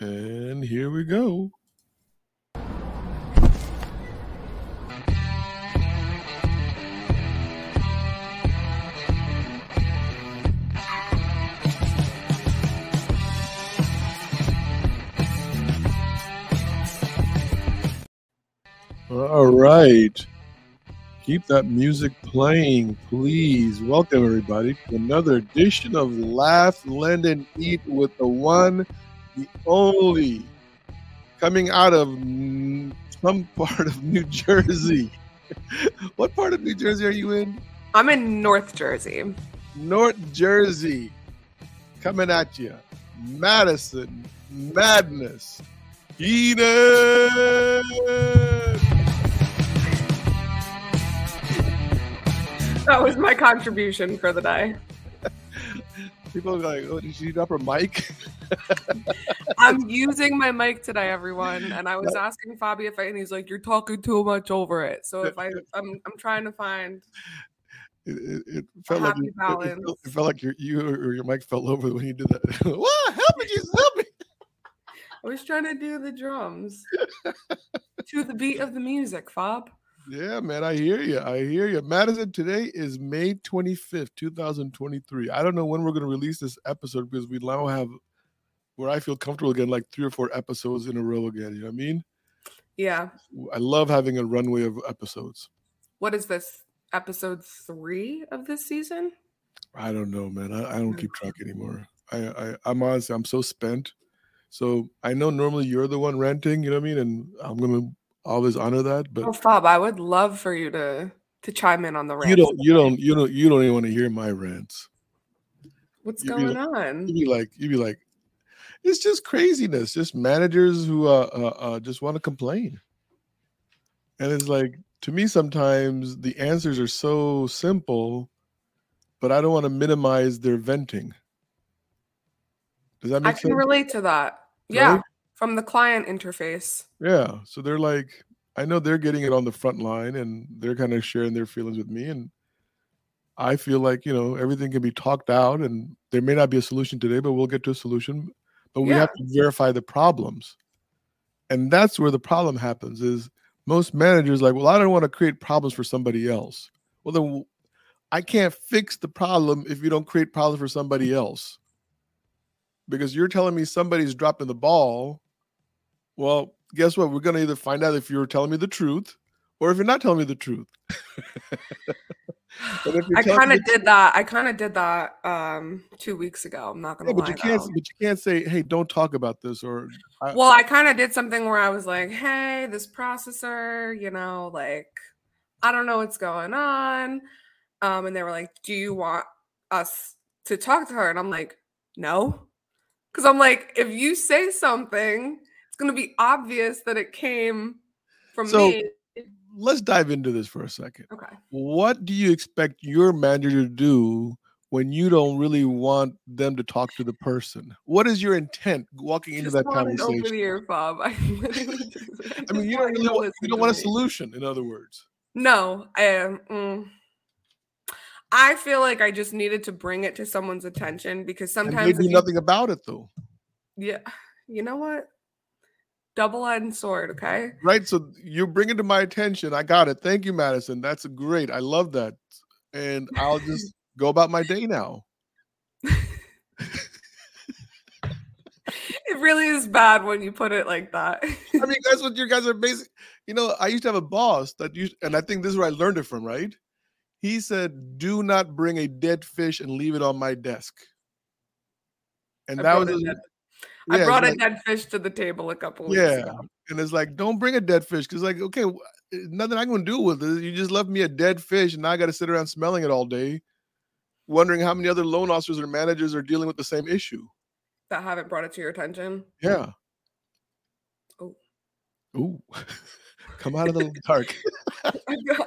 And here we go. All right. Keep that music playing, please. Welcome, everybody, to another edition of Laugh, Lend, and Eat with the one, the only, coming out of some part of New Jersey. what part of New Jersey are you in? I'm in North Jersey. North Jersey. Coming at you. Madison Madness. Eden. That was my contribution for the day. People are like, oh, did she drop her mic? I'm using my mic today, everyone, and I was asking Fobby if I, and he's like, "You're talking too much over it." So if I, I'm, I'm trying to find. It, it, it felt like you, it, felt, it felt like your you or your mic fell over when you did that. what? Help me, Jesus, help me! I was trying to do the drums to the beat of the music, Fob. Yeah, man, I hear you. I hear you. Madison, today is May 25th, 2023. I don't know when we're going to release this episode because we now have where I feel comfortable again, like three or four episodes in a row again. You know what I mean? Yeah. I love having a runway of episodes. What is this? Episode three of this season? I don't know, man. I, I don't hmm. keep track anymore. I, I I'm honestly I'm so spent. So I know normally you're the one ranting, you know what I mean, and I'm gonna always honor that. But Oh, Fob, I would love for you to to chime in on the rant. you don't, you don't, you don't, you don't even want to hear my rants. What's you be going like- on? You'd be like, you'd be like, it's just craziness. Just managers who uh, uh, uh just want to complain, and it's like to me sometimes the answers are so simple, but I don't want to minimize their venting. Does that I make can relate to that. Yeah, Right? From the client interface. Yeah. So they're like, I know they're getting it on the front line and they're kind of sharing their feelings with me. And I feel like, you know, everything can be talked out and there may not be a solution today, but we'll get to a solution. But we have to verify the problems. And that's where the problem happens is most managers like, well, I don't want to create problems for somebody else. Well, then I can't fix the problem if you don't create problems for somebody else. Because you're telling me somebody's dropping the ball well, guess what? We're going to either find out if you're telling me the truth or if you're not telling me the truth. But if you're I kind of did that. I kind of did that um two weeks ago. I'm not gonna Yeah, but lie. you can't. though. But you can't say, "Hey, don't talk about this." Or I, Well, I kind of did something where I was like, "Hey, this processor, you know, like I don't know what's going on," um, and they were like, "Do you want us to talk to her?" And I'm like, "No," because I'm like, if you say something, it's gonna be obvious that it came from So- me. let's dive into this for a second. Okay. What do you expect your manager to do when you don't really want them to talk to the person? What is your intent walking into that want an open conversation? ear, Bob. I, I mean, you don't want really want, you don't want a solution. In other words, No, I um, mm. I feel like I just needed to bring it to someone's attention because and sometimes if do you- nothing about it, though. yeah, you know what? Double-edged sword, okay? Right. So you bring it to my attention. I got it. Thank you, Madison. That's great. I love that. And I'll just go about my day now. It really is bad when you put it like that. I mean, that's what you guys are basic. You know, I used to have a boss that used, and I think this is where I learned it from, right? He said, "Do not bring a dead fish and leave it on my desk." And I that was a his- dead, yeah, I brought a like- dead fish to the table a couple weeks yeah, ago. and it's like, don't bring a dead fish because, like, okay, eh, nothing I'm going to do with it. You just left me a dead fish, and now I got to sit around smelling it all day, wondering how many other loan officers or managers are dealing with the same issue. That haven't brought it to your attention. Yeah. Oh. Ooh. Come out of the dark.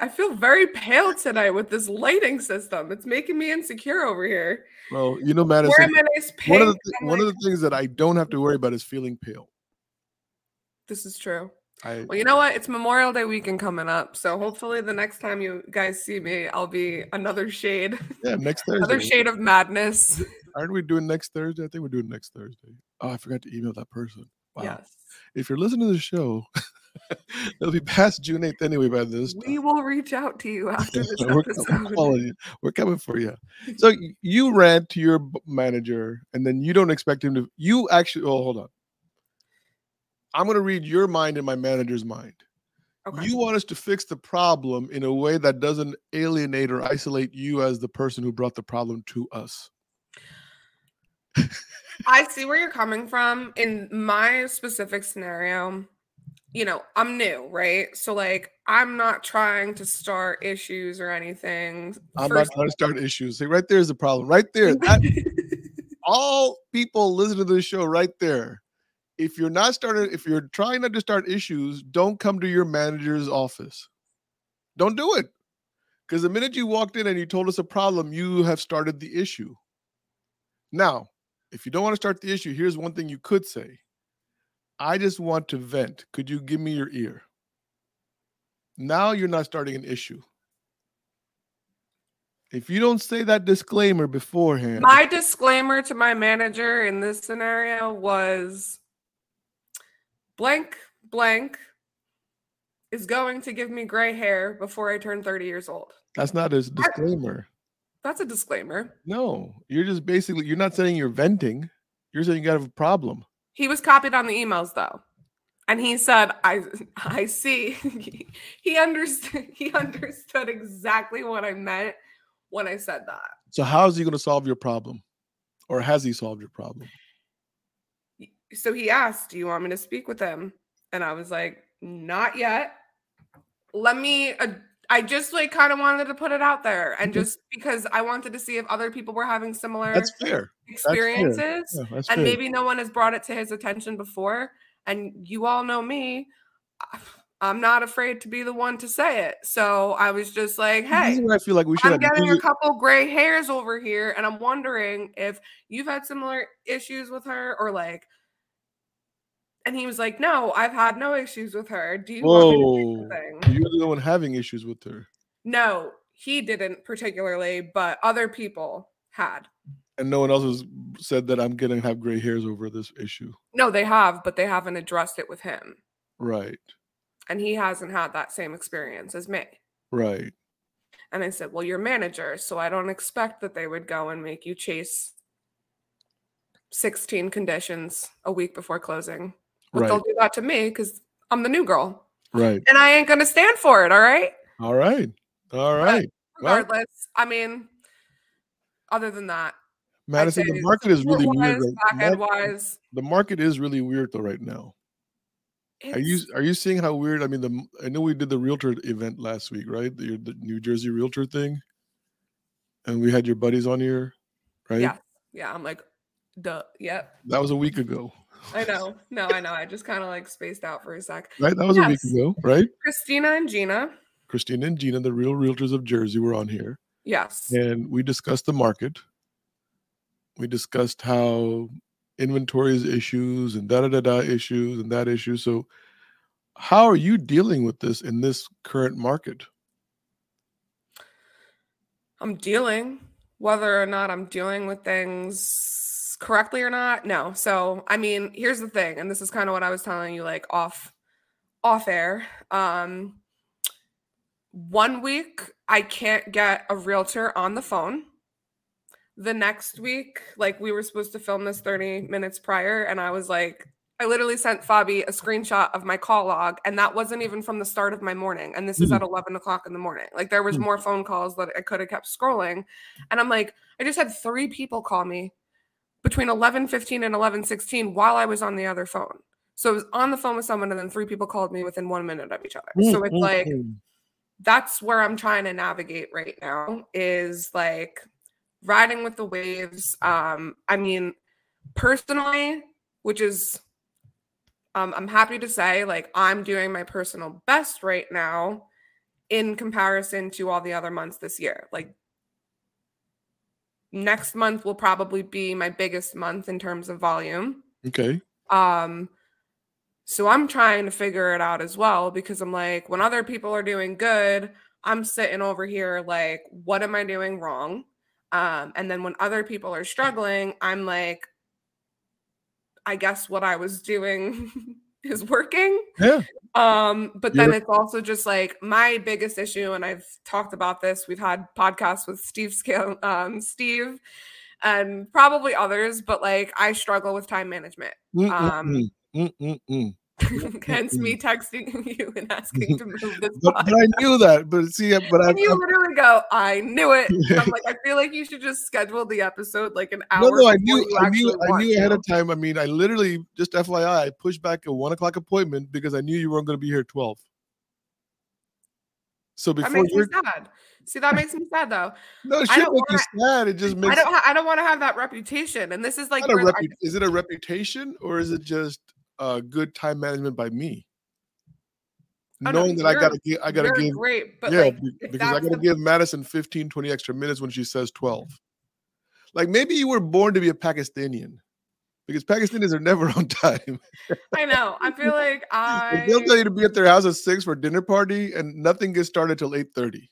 I feel, very pale tonight with this lighting system. It's making me insecure over here. Well, you know, Madison. Nice pink. one of the thi- I'm one of the things that I don't have to worry about is feeling pale. this is true. I Well, you know what? It's Memorial Day weekend coming up, so hopefully the next time you guys see me, I'll be another shade, yeah, next Thursday. another shade of madness. Aren't we doing next Thursday? I think we're doing next Thursday. Oh, I forgot to email that person. Wow. Yes. If you're listening to the show, it'll be past June 8th anyway by this. We will reach out to you after this we're, episode. we're. We're coming for you. So you rant to your manager, and then you don't expect him to. You actually. Oh, hold on. I'm going to read your mind and my manager's mind. Okay. You want us to fix the problem in a way that doesn't alienate or isolate you as the person who brought the problem to us. I see where you're coming from. In my specific scenario, you know, I'm new, right? So like I'm not trying to start issues or anything. I'm First- not trying to start issues. See, right there's the problem. Right there. That, all people listening to this show right there. If you're not starting, if you're trying not to start issues, don't come to your manager's office. Don't do it. Because the minute you walked in and you told us a problem, you have started the issue. Now, if you don't want to start the issue, here's one thing you could say I just want to vent. Could you give me your ear? Now you're not starting an issue. If you don't say that disclaimer beforehand, my disclaimer to my manager in this scenario was blank blank is going to give me gray hair before I turn 30 years old. that's not a disclaimer. That's a disclaimer. No, you're just basically you're not saying you're venting. You're saying you got a problem. He was copied on the emails though. And he said, I I see. he understood he understood exactly what I meant when I said that. So how is he going to solve your problem, or has he solved your problem? So he asked, Do you want me to speak with him? And I was like, Not yet. Let me uh, I just like kind of wanted to put it out there and just because I wanted to see if other people were having similar That's fair. experiences. Yeah, that's and fair. maybe no one has brought it to his attention before and you all know me i'm not afraid to be the one to say it so i was just like hey I feel like we should i'm getting a couple gray hairs over here and i'm wondering if you've had similar issues with her or like and he was like no i've had no issues with her do you want me to Whoa, do something?" you're the one having issues with her, no he didn't particularly but other people had and no one else has said that I'm going to have gray hairs over this issue. no they have but they haven't addressed it with him Right, and he hasn't had that same experience as me right. And I said, Well, you're manager, so I don't expect that they would go and make you chase 16 conditions a week before closing. But Right. they'll do that to me because I'm the new girl. Right. And I ain't gonna stand for it, all right? All right. All right. Well- Regardless. I mean, other than that, Madison, the market is really weird. Right? wise. The market is really weird though right now. Are you are you seeing how weird? I mean, the I know we did the realtor event last week, right? The, the New Jersey realtor thing, and we had your buddies on here, right? Yeah. Yeah, I'm like, duh. Yep. That was a week ago, I know. No, I know. I just kind of like spaced out for a sec. right? That was a week ago, right? Christina and Gina. Christina and Gina, the real realtors of Jersey, were on here, Yes. and we discussed the market. We discussed how inventory is issues and da da da da issues and that issue. So, how are you dealing with this in this current market? I'm dealing, whether or not I'm dealing with things correctly or not. No. So, I mean, here's the thing, and this is kind of what I was telling you like off off air. Um one week I can't get a realtor on the phone. The next week, like we were supposed to film this 30 minutes prior and I was like I literally sent Fobby a screenshot of my call log, and that wasn't even from the start of my morning. And this is Mhm. at 11 o'clock in the morning. Like there was Mm. more phone calls that I could have kept scrolling. And I'm like, I just had three people call me between 11:15 and 11:16 while I was on the other phone. So I was on the phone with someone, and then three people called me within one minute of each other. So it's like Mm-hmm. that's where I'm trying to navigate right now is like riding with the waves. Um, I mean, personally, which is um, I'm happy to say, like, I'm doing my personal best right now in comparison to all the other months this year. Like, next month will probably be my biggest month in terms of volume. okay. Um, so I'm trying to figure it out as well because I'm like, when other people are doing good, I'm sitting over here like, what am I doing wrong? Um, and then when other people are struggling, I'm like, I guess what I was doing is working. Yeah. Um, but then it's also just like my biggest issue, and I've talked about this. We've had podcasts with Steve Scale, um, Steve, and probably others, but like I struggle with time management. Um. Hence me texting you and asking to move this. But, but I knew that. But see, but I, you literally go, I knew it. I'm like, I feel like you should just schedule the episode like an hour. no, no, I knew, I knew, I knew ahead to. of time. I mean, I literally just FYI, I pushed back a one o'clock appointment because I knew you weren't going to be here at twelve. So That before makes you're... sad. See, that makes me sad though. no, it should make you sad. It just makes. I don't. Ha- I don't want to have that reputation. And this is like where I- is it a reputation or is it just uh, good time management by me? Oh, no, Knowing that I gotta give, I gotta give, great, but yeah, like because I gotta the- give Madison 15, 20 extra minutes when she says 12. Like maybe you were born to be a Pakistani because Pakistanis are never on time. I know. I feel like I. They'll tell you to be at their house at six for dinner party and nothing gets started till 8:30.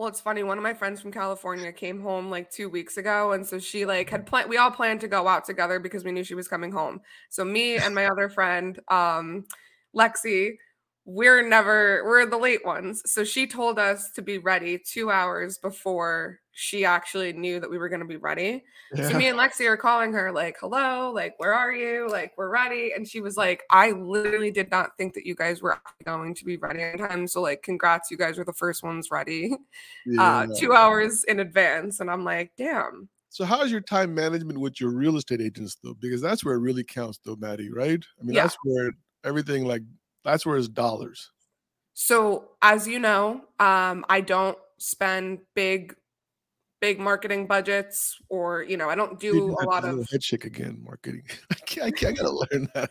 Well, it's funny. One of my friends from California came home like two weeks ago, and so she like had planned. We all planned to go out together because we knew she was coming home. So me and my other friend, um, Lexi, we're never we're the late ones. So she told us to be ready two hours before she actually knew that we were going to be ready. So me and Lexi are calling her like, "Hello, like where are you? Like we're ready." And she was like, "I literally did not think that you guys were going to be ready on time. So like, congrats, you guys were the first ones ready, uh, two hours in advance." And I'm like, "Damn." So how's your time management with your real estate agents though? Because that's where it really counts though, Maddie, right? I mean, Yeah. that's where everything like that's where it's dollars. So as you know, um, I don't spend big, big marketing budgets, or you know, I don't do a lot of. head again, marketing. I can't, I, can't, I gotta learn that.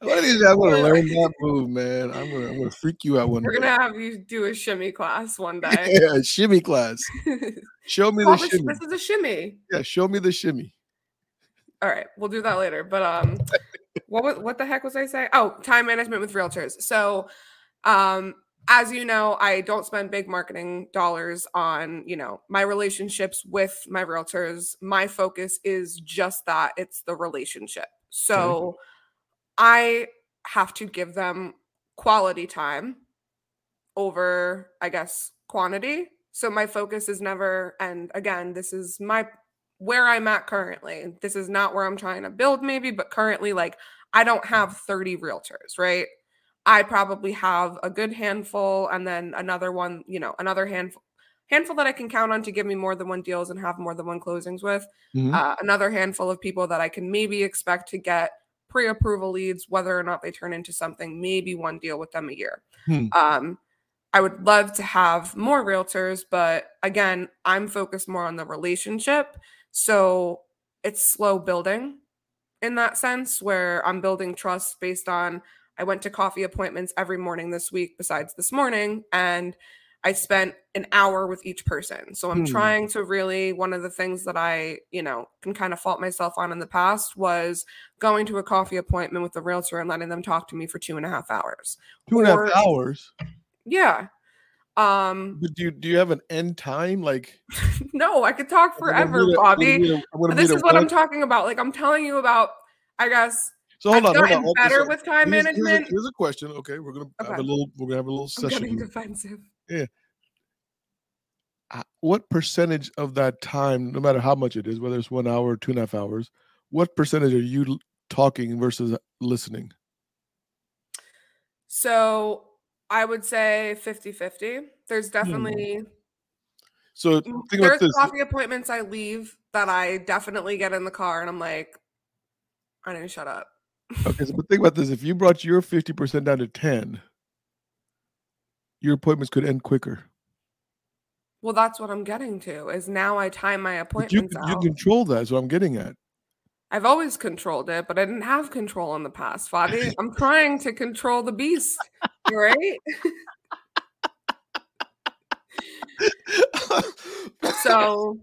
One of I'm gonna learn that move, man. I'm gonna I'm gonna freak you out one day. We're day. gonna have you do a shimmy class one day. Yeah, shimmy class. Show me the this, shimmy. this is a shimmy. Yeah, show me the shimmy. All right, we'll do that later. But um, what was what the heck was I saying? Oh, time management with realtors. So, um, as you know, I don't spend big marketing dollars on you know my relationships with my realtors. My focus is just that it's the relationship. So, I have to give them quality time over, I guess, quantity. So my focus is never, and again, this is my where I'm at currently. This is not where I'm trying to build, maybe, but currently, like, I don't have 30 realtors, right? I probably have a good handful, and then another one, you know, another handful handful that I can count on to give me more than one deals and have more than one closings with. Mhm. Uh, another handful of people that I can maybe expect to get pre-approval leads, whether or not they turn into something, maybe one deal with them a year. Hmm. Um, I would love to have more realtors, but again, I'm focused more on the relationship. So it's slow building in that sense, where I'm building trust based on I went to coffee appointments every morning this week, besides this morning, and I spent an hour with each person. So I'm Hmm. trying to really, one of the things that I, you know, can kind of fault myself on in the past was going to a coffee appointment with the realtor and letting them talk to me for two and a half hours. Two and a half or- hours. Yeah. Um, But do you do you have an end time? Like no, I could talk forever, a- I'm gonna Bobby. I'm gonna This is what I'm talking about. Like I'm telling you about, I guess So hold I've on, gotten hold on. better with time here's- here's a- management. Here's a question. Okay, we're gonna have a little. We're gonna have a little I'm getting session. defensive. Uh, What percentage of that time, no matter how much it is, whether it's one hour or two and a half hours, what percentage are you talking versus listening? So I would say 50 50. There's Hmm. definitely, So mm, think about there's coffee appointments I leave that I definitely get in the car and I'm like, I need to shut up. Okay, so but think about this. If you brought your fifty percent down to ten, your appointments could end quicker. Well, that's what I'm getting to is now I time my But you appointments you control that. So I'm getting at. I've always controlled it, but I didn't have control in the past, Fobby. I'm trying to control the beast, right? So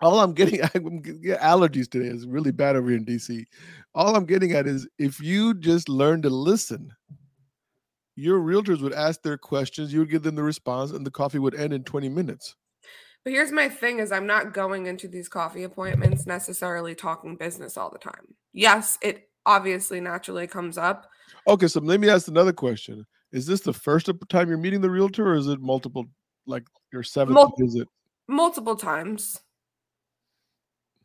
all I'm getting, I'm getting allergies today. It's really bad over here in DC. All I'm getting at is if you just learn to listen, your realtors would ask their questions, you would give them the response, and the coffee would end in 20 minutes. But here's my thing is I'm not going into these coffee appointments necessarily talking business all the time. yes, it obviously naturally comes up. Okay, so let me ask another question. Is this the first time you're meeting the realtor or is it multiple like your seventh Mul- visit? Multiple times.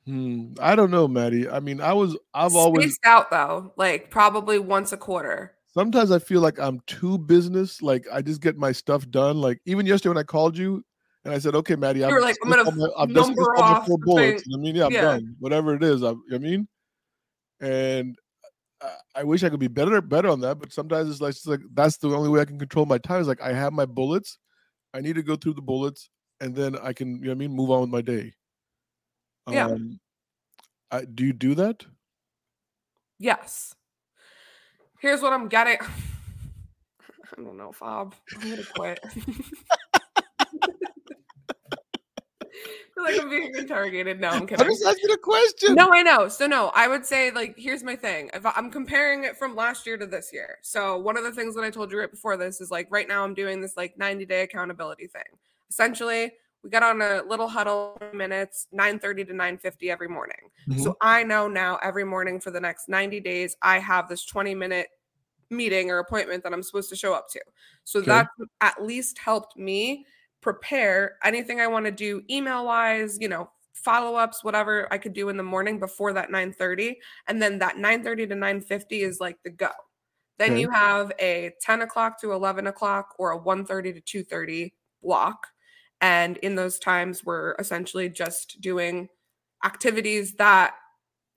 Hmm, I don't know, Maddie. I mean, I was I've always Spaced out though, like probably once a quarter. sometimes I feel like I'm too business. Like I just get my stuff done. Like even yesterday when I called you and I said, "Okay, Maddie, I'm like, I'm gonna my- I'm just- number off four bullets." I mean, yeah, I'm Yeah. done. Whatever it is, I, I mean, and I, wish I could be better better on that. But sometimes it's like, it's like that's the only way I can control my time. Is like I have my bullets. I need to go through the bullets, and then I can, you know, what I mean, move on with my day. Yeah. Um, I, do you do that? Yes. Here's what I'm getting. I don't know, Fob. I'm gonna quit. I feel like I'm being interrogated. No, I'm kidding. I'm just asking a question. No, I know. So no, I would say like here's my thing. If I'm comparing it from last year to this year. So one of the things that I told you right before this is like right now I'm doing this like 90 day accountability thing. Essentially, we got on a little huddle minutes 9:30 to 9:50 every morning. Mhm. So I know now every morning for the next 90 days I have this 20 minute meeting or appointment that I'm supposed to show up to. So Okay. that at least helped me prepare anything I want to do email wise, you know, follow ups, whatever I could do in the morning before that 9:30, and then that 9:30 to 9:50 is like the go. Then Okay. you have a 10 o'clock to 11 o'clock or a 1:30 to 2:30 block, and in those times we're essentially just doing activities that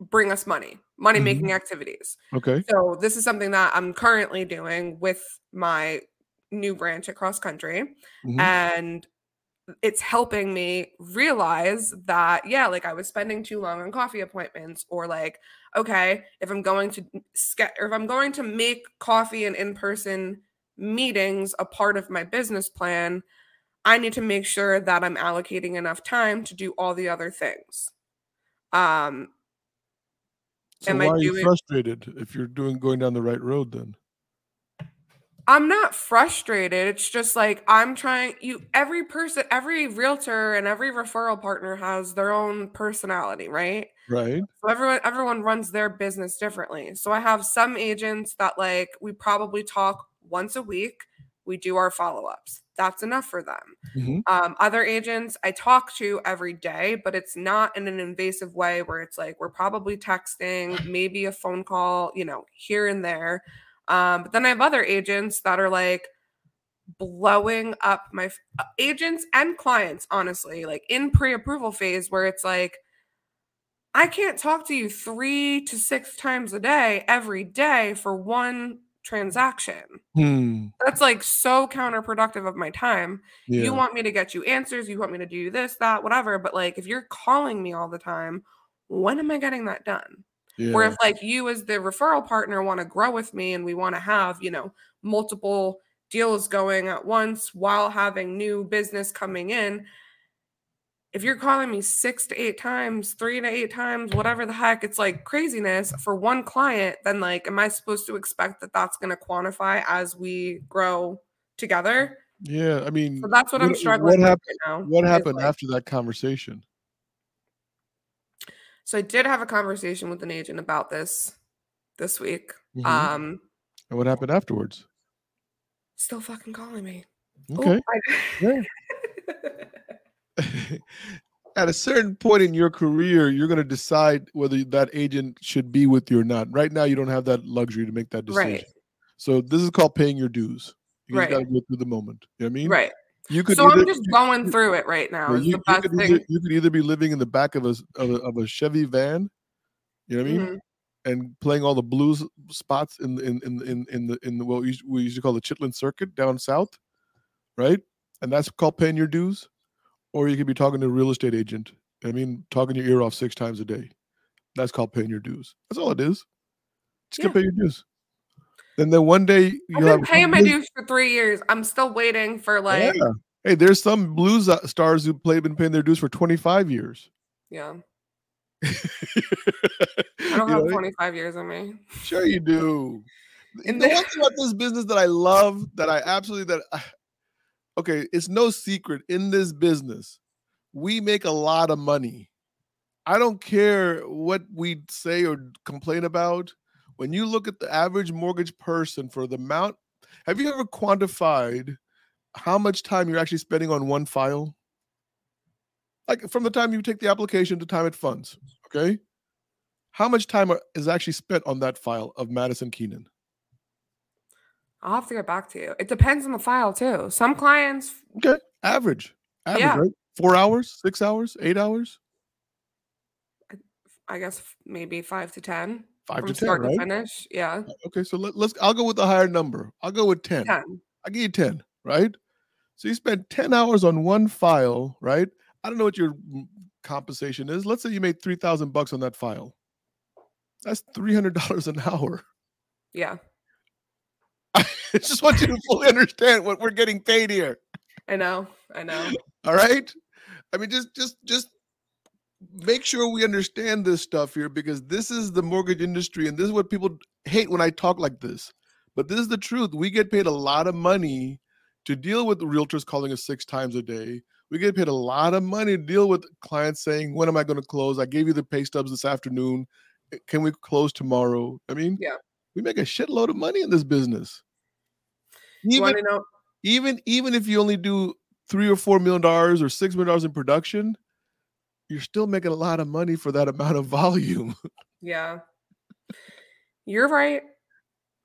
bring us money, money mm-hmm. making activities. Okay. So this is something that I'm currently doing with my new branch at Cross Country Mhm. and it's helping me realize that yeah like i was spending too long on coffee appointments or like okay if i'm going to or if i'm going to make coffee and in-person meetings a part of my business plan i need to make sure that i'm allocating enough time to do all the other things um So am why I are you frustrated if you're doing going down the right road then? I'm not frustrated. It's just like I'm trying you every person every realtor and every referral partner has their own personality, right? Right. So everyone everyone runs their business differently. So I have some agents that like we probably talk once a week. We do our follow-ups. That's enough for them. Mhm. Um, other agents I talk to every day, but it's not in an invasive way where it's like we're probably texting, maybe a phone call, you know, here and there. Um, but then I have other agents that are like blowing up my f- uh, agents and clients, honestly, like in pre approval phase where it's like, I can't talk to you three to six times a day, every day for one transaction. Hmm. That's like so counterproductive of my time. Yeah. You want me to get you answers, you want me to do this, that, whatever. But like, if you're calling me all the time, when am I getting that done? Yeah. Where if like you as the referral partner want to grow with me and we want to have, you know, multiple deals going at once while having new business coming in, if you're calling me six to eight times, three to eight times, whatever the heck, it's like craziness for one client, then like, am I supposed to expect that that's going to quantify as we grow together? yeah. I mean, So that's what I'm struggling what with right now. what happened like- after that conversation? So I did have a conversation with an agent about this this week. Mhm. Um, and what happened afterwards? still fucking calling me. Okay. I- At a certain point in your career, you're going to decide whether that agent should be with you or not. Right now, you don't have that luxury to make that decision. Right. So this is called paying your dues. You Right. got to go through the moment. You know what I mean? right. You could So either, I'm just going through it right now. you, the you could thing. either, you could either be living in the back of a, of a of a Chevy van, you know what I mean, Mhm. and playing all the blues spots in the- in in in in the in the what we used, to call the Chitlin Circuit down south, right? And that's called paying your dues. Or you could be talking to a real estate agent. I mean, talking your ear off six times a day. That's called paying your dues. That's all it is. Just Yeah. pay your dues. And then one day you I've been paying my dues for three years. I'm still waiting for like Yeah. Hey, there's some blues uh, stars who play been paying their dues for 25 years. yeah. I don't have 25 years in me. Sure, you do. And the the- one thing about this business that I love, that I absolutely that I, okay, it's no secret in this business, we make a lot of money. I don't care what we say or complain about. When you look at the average mortgage person for the amount, have you ever quantified how much time you're actually spending on one file? Like from the time you take the application to time it funds, okay? How much time are, is actually spent on that file of Madison Keenan? I'll have to get back to you. It depends on the file too. Some clients, Okay, average, average, Yeah. right? Four hours, six hours, eight hours, I guess maybe five to ten five from to ten, to right? finish. Yeah, uh, Okay, so let, let's. I'll go with the higher number. I'll go with ten. ten. I give you 10, right? So you spent 10 hours on one file, right? I don't know what your compensation is. Let's say you made 3000 bucks on that file. That's $300 an hour. Yeah, I just want you to fully understand what we're getting paid here. I know. I know. All right? I mean just just just make sure we understand this stuff here because this is the mortgage industry and this is what people hate when I talk like this. But this is the truth. We get paid a lot of money to deal with realtors calling us six times a day. We get paid a lot of money to deal with clients saying, When am I going to close? I gave you the pay stubs this afternoon. Eh, Can we close tomorrow? I mean, Yeah. we make a shitload of money in this business. Even, know? even, even if you only do three or four million dollars or six million dollars in production, you're still making a lot of money for that amount of volume. Yeah, you're right.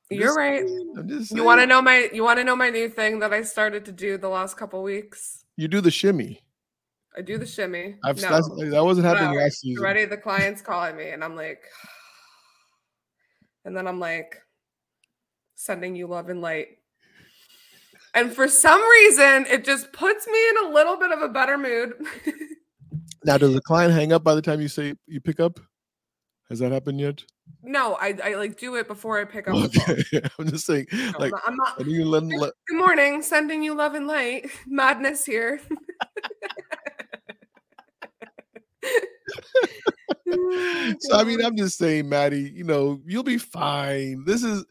You're right. You want to know my? You want to know my new thing that I started to do the last couple weeks? You do the shimmy. I do the shimmy. I've no, that wasn't happening No, last season. already the client's calling me, and I'm like, and then I'm like, sending you love and light. And for some reason, it just puts me in a little bit of a better mood. Now, does the client hang up by the time you say you pick up? Has that happened yet? no, I, I like do it before I pick up the phone. Okay, I'm just saying. No, I'm not- I'm not. Let, let, Good morning, sending you love and light. Madness here. Oh, so I mean, I'm just saying, Maddie. You know, you'll be fine. This is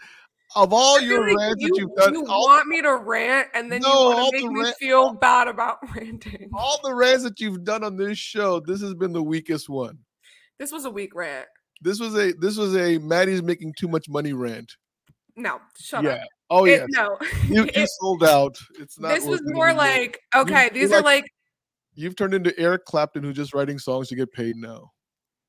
of all your like rants you, that you've done. you all, want me to rant, and then No, you want to make me rant- feel bad about ranting. all the rants that you've done on this show, this has been the weakest one. This was a weak rant. This was a this was a Maddie's making too much money rant. No, shut yeah. up. Oh yeah. no, You, you It- sold out. It's not. this was more anymore. like okay. you're These are like- like you've turned into Eric Clapton, who's just writing songs to get paid now.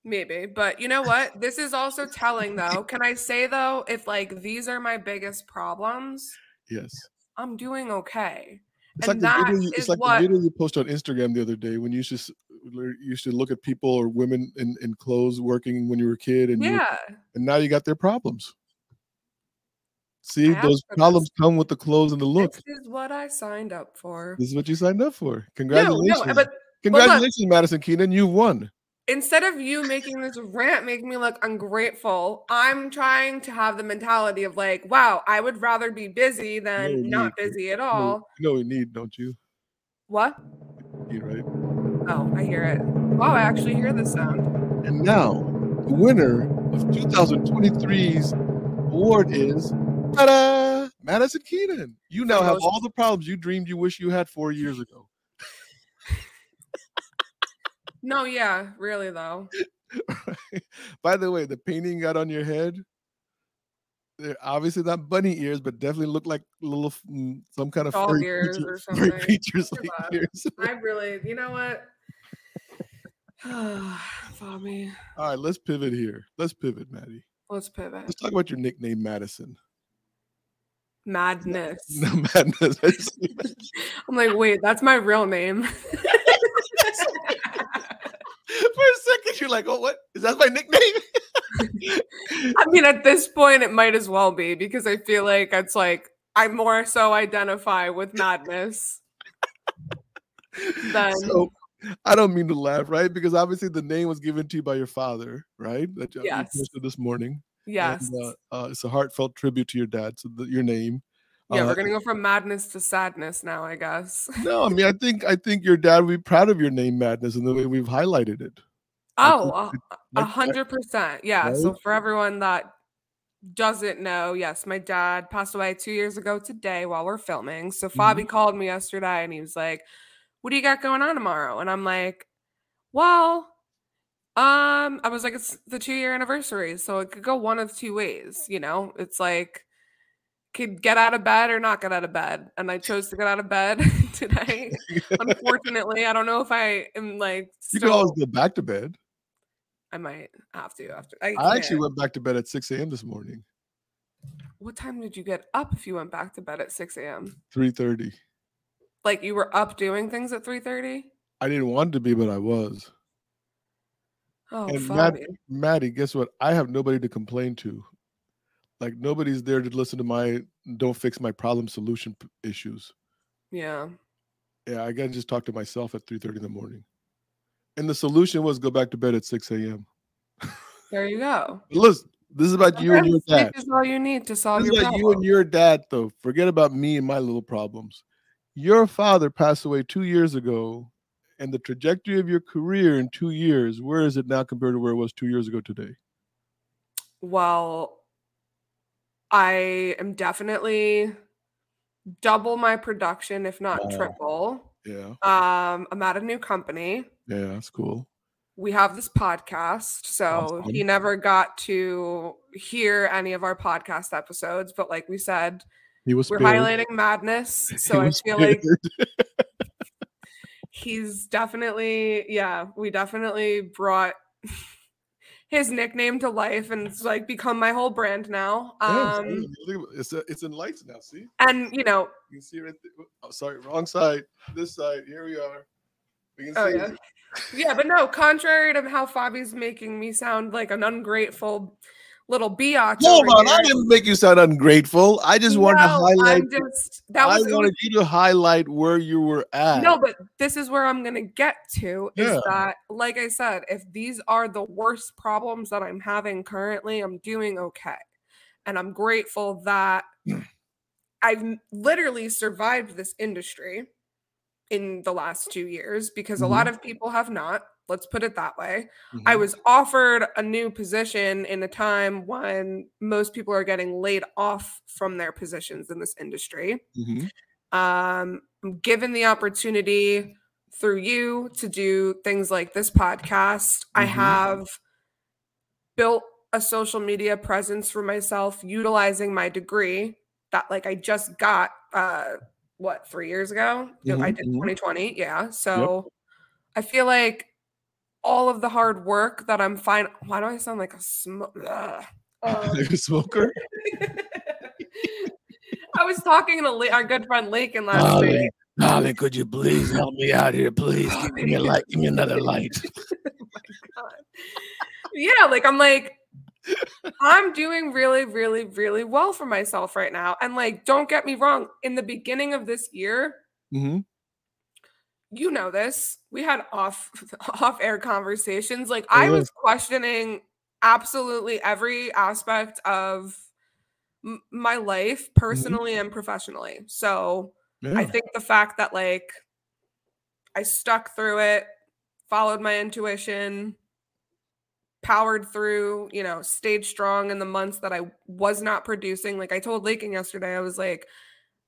Maybe, but you know what? This is also telling though. Can I say though, if like these are my biggest problems, Yes. I'm doing okay. It's And like the video you, it's like what- the video you posted on Instagram the other day when you used to you used to look at people or women in, in clothes working when you were a kid and you, Yeah, and now you got their problems. See, asked those for this. problems come with the clothes and the look. this is what I signed up for. This is what you signed up for. No, Congratulations. no, but Congratulations, Madison Keenan. You won. Instead of you making this rant make me look ungrateful, I'm trying to have the mentality of like, wow, I would rather be busy than not need busy at all. you know need, don't you? What? You right? Oh, I hear it. Wow, I actually hear the sound. And now, the winner of 2023's award is ta-da, Madison Keenan. You now have all the problems you dreamed you wish you had four years ago. No, yeah, really though. By the way, the painting got on your head, they're obviously not bunny ears, but definitely look like little mm, some kind of furry ears creature- or furry creatures like ears. I really, you know what? Follow me. All right, let's pivot here. Let's pivot, Maddie. Let's pivot. Let's talk about your nickname, Madison. Madness. No madness. I'm like, wait, that's my real name. For a second, you're like, "Oh, what is that? My nickname?" I mean, at this point, it might as well be because I feel like it's like I more so identify with madness than so I don't mean to laugh, right? Because obviously the name was given to you by your father, right? That you you Yes. posted this morning. and, yes. uh, uh, it's a heartfelt tribute to your dad. So the, your name. Yeah, uh, we're gonna go from madness to sadness now, I guess. No, I mean, I think I think your dad would be proud of your name, Madness, and the way we've highlighted it. Oh, a- it- a like, I- hundred percent. Yeah. So for everyone that doesn't know, yes, my dad passed away two years ago today while we're filming. So Mm-hmm. Fobby called me yesterday and he was like, What do you got going on tomorrow? And I'm like, Well, Um, I was like, it's the two year anniversary, so it could go one of two ways. You know, it's like could get out of bed or not get out of bed, and I chose to get out of bed today. Unfortunately, I don't know if I am like. You could always go back to bed. I might have to after. I, I actually went back to bed at 6 a.m. this morning. What time did you get up if you went back to bed at 6 a.m.? 3:30. Like you were up doing things at 3:30? I didn't want to be, but I was. Oh, and Matt, Maddie, guess what? I have nobody to complain to. Like nobody's there to listen to my don't fix my problem solution p- issues. Yeah. Yeah, I gotta just talk to myself at 3:30 in the morning. And the solution was go back to bed at 6 a.m. There you go. Listen, this is about you and your dad. is all you need to solve This your is about problem. you and your dad, though. Forget about me and my little problems. Your father passed away two years ago, and the trajectory of your career in two years, where is it now compared to where it was two years ago today? Well, I am definitely double my production, if not Wow. triple. Yeah, Um, I'm at a new company. yeah, that's cool. We have this podcast, so he never got to hear any of our podcast episodes. But like we said, He was we're spared. highlighting madness. So I feel like he's definitely yeah we definitely brought his nickname to life and it's like become my whole brand now um it's uh, it's in lights now. See, and you know you can see right there. Oh, sorry, wrong side. This side. Here we are. We can oh see. yeah yeah but no contrary to how Fobby's making me sound like an ungrateful little biatch Hold on, I didn't make you sound ungrateful. I just wanted to No, highlight. I'm just that I was, was wanted you to highlight where you were at. No, but this is where I'm going to get to is that, like I said, if these are the worst problems that I'm having currently, I'm doing okay. And I'm grateful that I've literally survived this industry in the last two years because a lot mm-hmm. of people have not. Let's put it that way. I Mhm. was offered a new position in a time when most people are getting laid off from their positions in this industry Mhm. um, I'm given the opportunity through you to do things like this podcast. I Mhm. have built a social media presence for myself utilizing my degree that like I just got uh what 3 years ago I Mhm, did mhm. 2020 yeah so I feel like all of the hard work that I'm fine why do I sound like a smoke Like a smoker. I was talking to La- our good friend Lakin last night Darling, darling, could you please help me out here, please? Give me a light. Give me another light. God. yeah, like I'm like, I'm doing really, really, really well for myself right now. And like, don't get me wrong, in the beginning of this year, hmm you know this, we had off off air conversations. Like I was questioning absolutely every aspect of m- my life, mm-hmm. personally and professionally. So Yeah. I think the fact that like I stuck through it, followed my intuition, powered through, you know, stayed strong in the months that I was not producing. Like I told Lakin yesterday, I was like,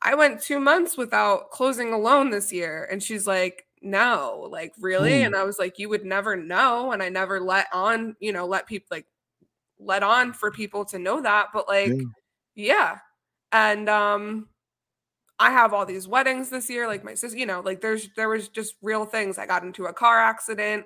I went two months without closing a loan this year. And she's like, no, like really? Mm. And I was like, you would never know. And I never let on, you know, let people like let on for people to know that. But like, Yeah. yeah. And um I have all these weddings this year, like my sister, you know, like there's there was just real things. I got into a car accident.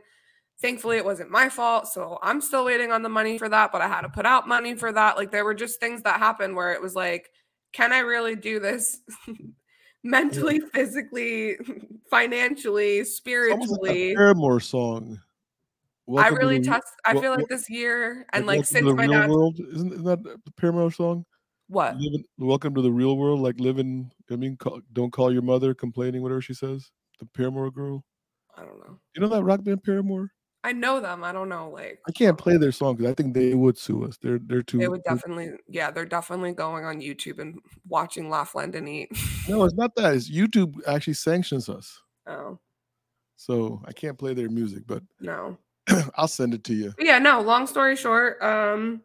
Thankfully, it wasn't my fault. So I'm still waiting on the money for that, but I had to put out money for that. Like there were just things that happened where it was like, can I really do this mentally, physically, financially, like spiritually? a Paramore song. I Welcome to really test I feel like this year and like, like since the my real dad world. Isn't, isn't that the Paramore song? what? Welcome to the real world, like living. I mean, call, don't call your mother complaining, whatever she says. The Paramore girl. I don't know. You know that rock band Paramore? I know them. I don't know like I can't play their song because I think they would sue us. They're they're too. They would definitely, yeah, they're definitely going on YouTube and watching Laugh, and Eat. No, it's not that. It's YouTube actually sanctions us, Oh, so I can't play their music. But no. I'll send it to you. But yeah, no, long story short, um,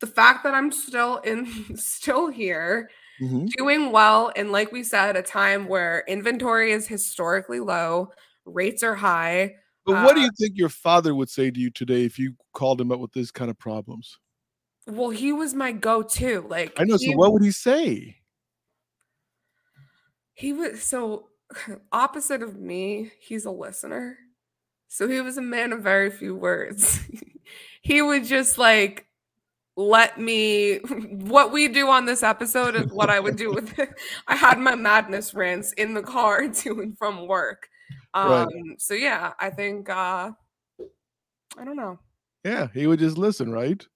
the fact that I'm still in, still here, Mhm. doing well, and like we said, a time where inventory is historically low, rates are high. But what do Uh, you think your father would say to you today if you called him up with this kind of problems? Well, he was my go-to. Like I know. So what would he say? he was so opposite of me. He's a listener, so he was a man of very few words. he would just like let me. What we do on this episode is what I would do with. I had my madness rants in the car to and from work. Um, Right. So yeah, I think. uh I don't know. Yeah, he would just listen, right?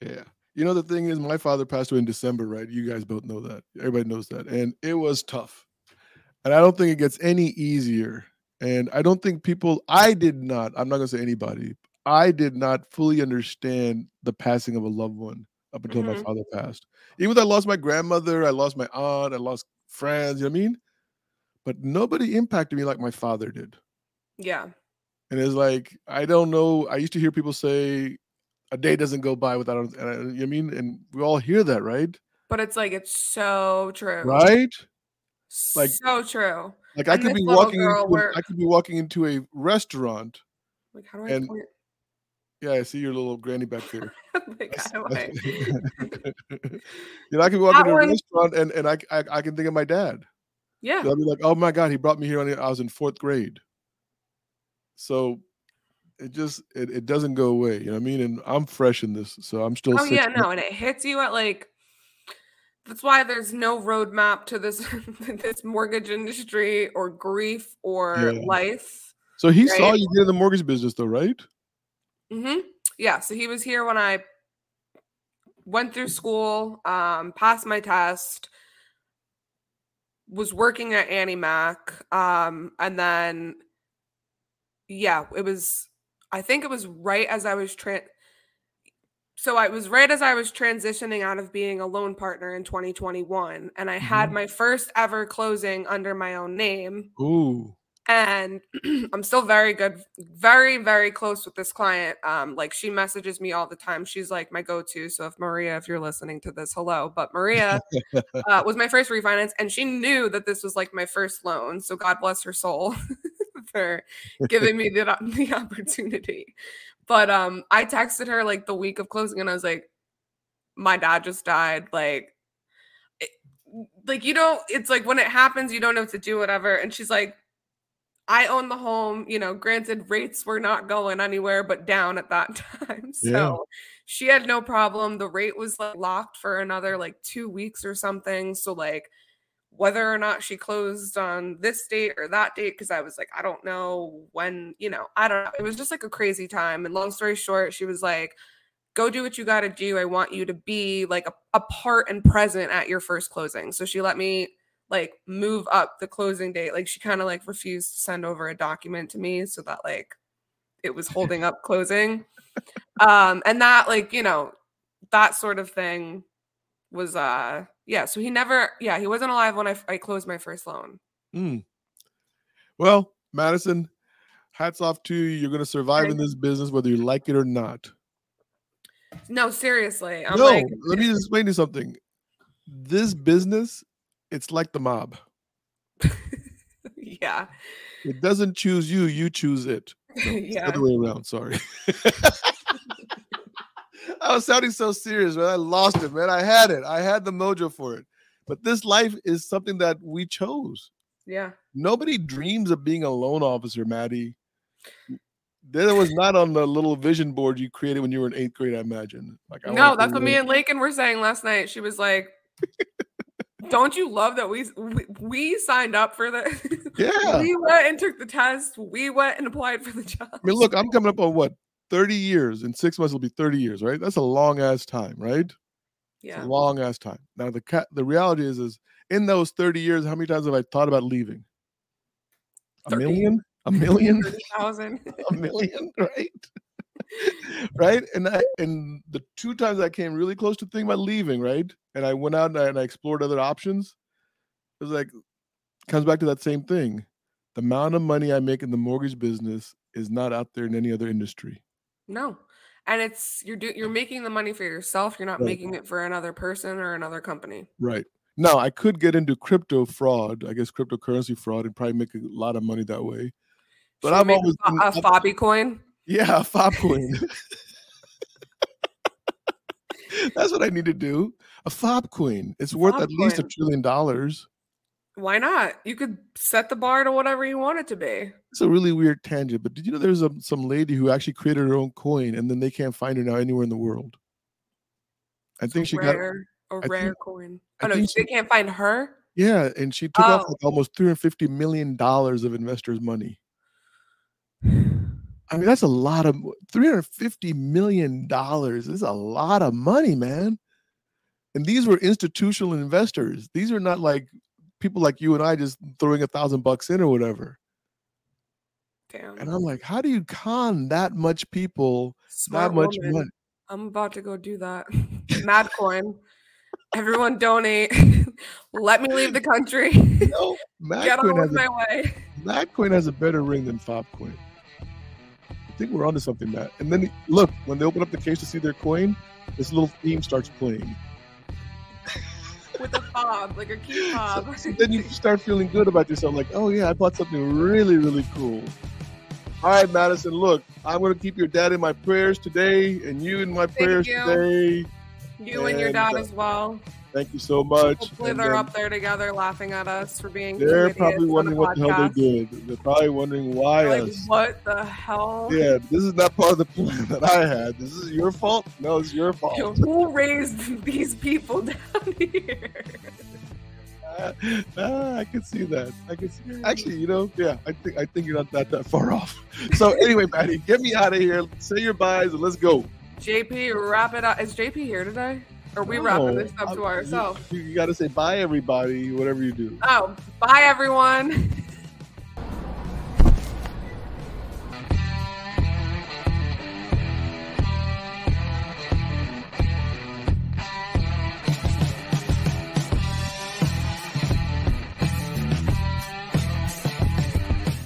Yeah. You know, the thing is, my father passed away in December, right? You guys both know that. Everybody knows that. And it was tough. And I don't think it gets any easier. And I don't think people, I did not, I'm not going to say anybody, I did not fully understand the passing of a loved one up until my Mhm. father passed. Even though I lost my grandmother, I lost my aunt, I lost friends, you know what I mean? But nobody impacted me like my father did. Yeah. And it's like, I don't know. I used to hear people say a day doesn't go by without, and I, uh, you know what I mean? And we all hear that, right? But it's like it's so true. Right? Like- so true. Like I could be walking into, where- I could be walking into a restaurant. Like how do I And- point? Yeah, I see your little granny back there. like how do I? you know, I could be walking That to a one- restaurant and, and I, I I can think of my dad. Yeah. I'll be like, oh my God, he brought me here when I was in fourth grade. So it just it, it doesn't go away. You know what I mean? And I'm fresh in this, so I'm still Oh yeah, no, and it hits you at like. That's why there's no roadmap to this this mortgage industry or grief or Yeah. life. So he saw you get in the mortgage business though, right? Mm-hmm. Yeah, so he was here when I went through school, um, passed my test, was working at Annie Mac, um, and then yeah, it was. I think it was right as I was tran. So I was right as I was transitioning out of being a loan partner in 2021, and I had Mhm. my first ever closing under my own name Ooh. And I'm still very good, very, very close with this client. Um, like she messages me all the time. She's like my go-to. So if Maria, if you're listening to this, hello. But Maria uh, was my first refinance, and she knew that this was like my first loan. So God bless her soul for giving me the, the opportunity. But um, I texted her like the week of closing, and I was like, "My dad just died." Like, it, like you know, it's like when it happens, you don't know what to do, whatever. And she's like, I own the home. You know, granted, rates were not going anywhere but down at that time. So Yeah. she had no problem. The rate was like locked for another like two weeks or something. So, like, whether or not she closed on this date or that date, because I was like, I don't know when, you know, I don't know. It was just like a crazy time. And long story short, she was like, go do what you got to do. I want you to be like a, a part and present at your first closing. So she let me like move up the closing date. Like she kind of like refused to send over a document to me so that like it was holding up closing. Um and that like, you know, that sort of thing was uh yeah, so he never yeah, he wasn't alive when I, I closed my first loan. Mm. Well, Madison, hats off to you. You're going to survive in this business whether you like it or not. No, seriously. I'm no, like let me just explain you something. This business, it's like the mob. yeah. It doesn't choose you, you choose it. The yeah. other way around. Sorry. I was sounding so serious, man. I lost it, man. I had it. I had the mojo for it. But this life is something that we chose. Yeah. Nobody dreams of being a loan officer, Maddie. That was not on the little vision board you created when you were in eighth grade, I imagine. Like, I No, that's what me and Lakin were saying last night. She was like, "Don't you love that we we, we signed up for the? Yeah. we went and took the test. We went and applied for the job. I mean, look, I'm coming up on what 30 years. In six months, it'll be 30 years, right? That's a long ass time, right? It's yeah, a long ass time. Now the cat the reality is is in those 30 years, how many times have I thought about leaving? A 30. million? A million? thirty thousand. a million, right? right? And I and the two times I came really close to thinking about leaving, right? And I went out and I, and I explored other options. It was like comes back to that same thing. The amount of money I make in the mortgage business is not out there in any other industry. No, and it's you're do, you're making the money for yourself. You're not Right. making it for another person or another company. Right. Now I could get into crypto fraud, I guess cryptocurrency fraud, and probably make a lot of money that way. But Should I'm always a, a coin. Yeah, Fop Queen. That's what I need to do. A Fop Queen. It's worth Fob at least a trillion dollars. Why not? You could set the bar to whatever you want it to be. It's a really weird tangent, but did you know there's a, some lady who actually created her own coin and then they can't find her now anywhere in the world? I think she got rare, a think- rare coin. I Oh no, think they she- can't find her. yeah, and she took off Oh. like almost 350 million dollars of investors' money. I mean, that's a lot of 350 million dollars. Is a lot of money, man. And these were institutional investors. These are not like people like you and I just throwing a thousand bucks in or whatever. Damn. And I'm like, how do you con that much people Smart that much woman. money? I'm about to go do that. Madcoin. Everyone donate. Let me leave the country. No, Get on Madcoin has, with a, my way. Madcoin has a better ring than Fopcoin. I think we're onto something, Matt. And then look, when they open up the case to see their coin, this little theme starts playing. With a fob, like a key fob. So then you start feeling good about yourself, like, oh yeah, I bought something really, really cool. All right, Madison, look, I'm gonna keep your dad in my prayers today, and you in my prayers you. today. You and your dad uh, as well. Thank you so much. Hopefully they're then up there together laughing at us for being They're probably wondering what the hell they did. They're probably wondering why Like, us. what the hell? Yeah, this is not part of the plan that I had. This is your fault. No, it's your fault. Who raised these people down here? Ah, I can see that. I can see. Actually, you know, yeah, I think I think you're not that that far off. So anyway, Maddie, get me out of here. Say your byes and let's go. JP, wrap it up. Is JP here today? Or we wrapping this up No, to ourselves? You, you got to say bye, everybody. Whatever you do. Oh, bye everyone.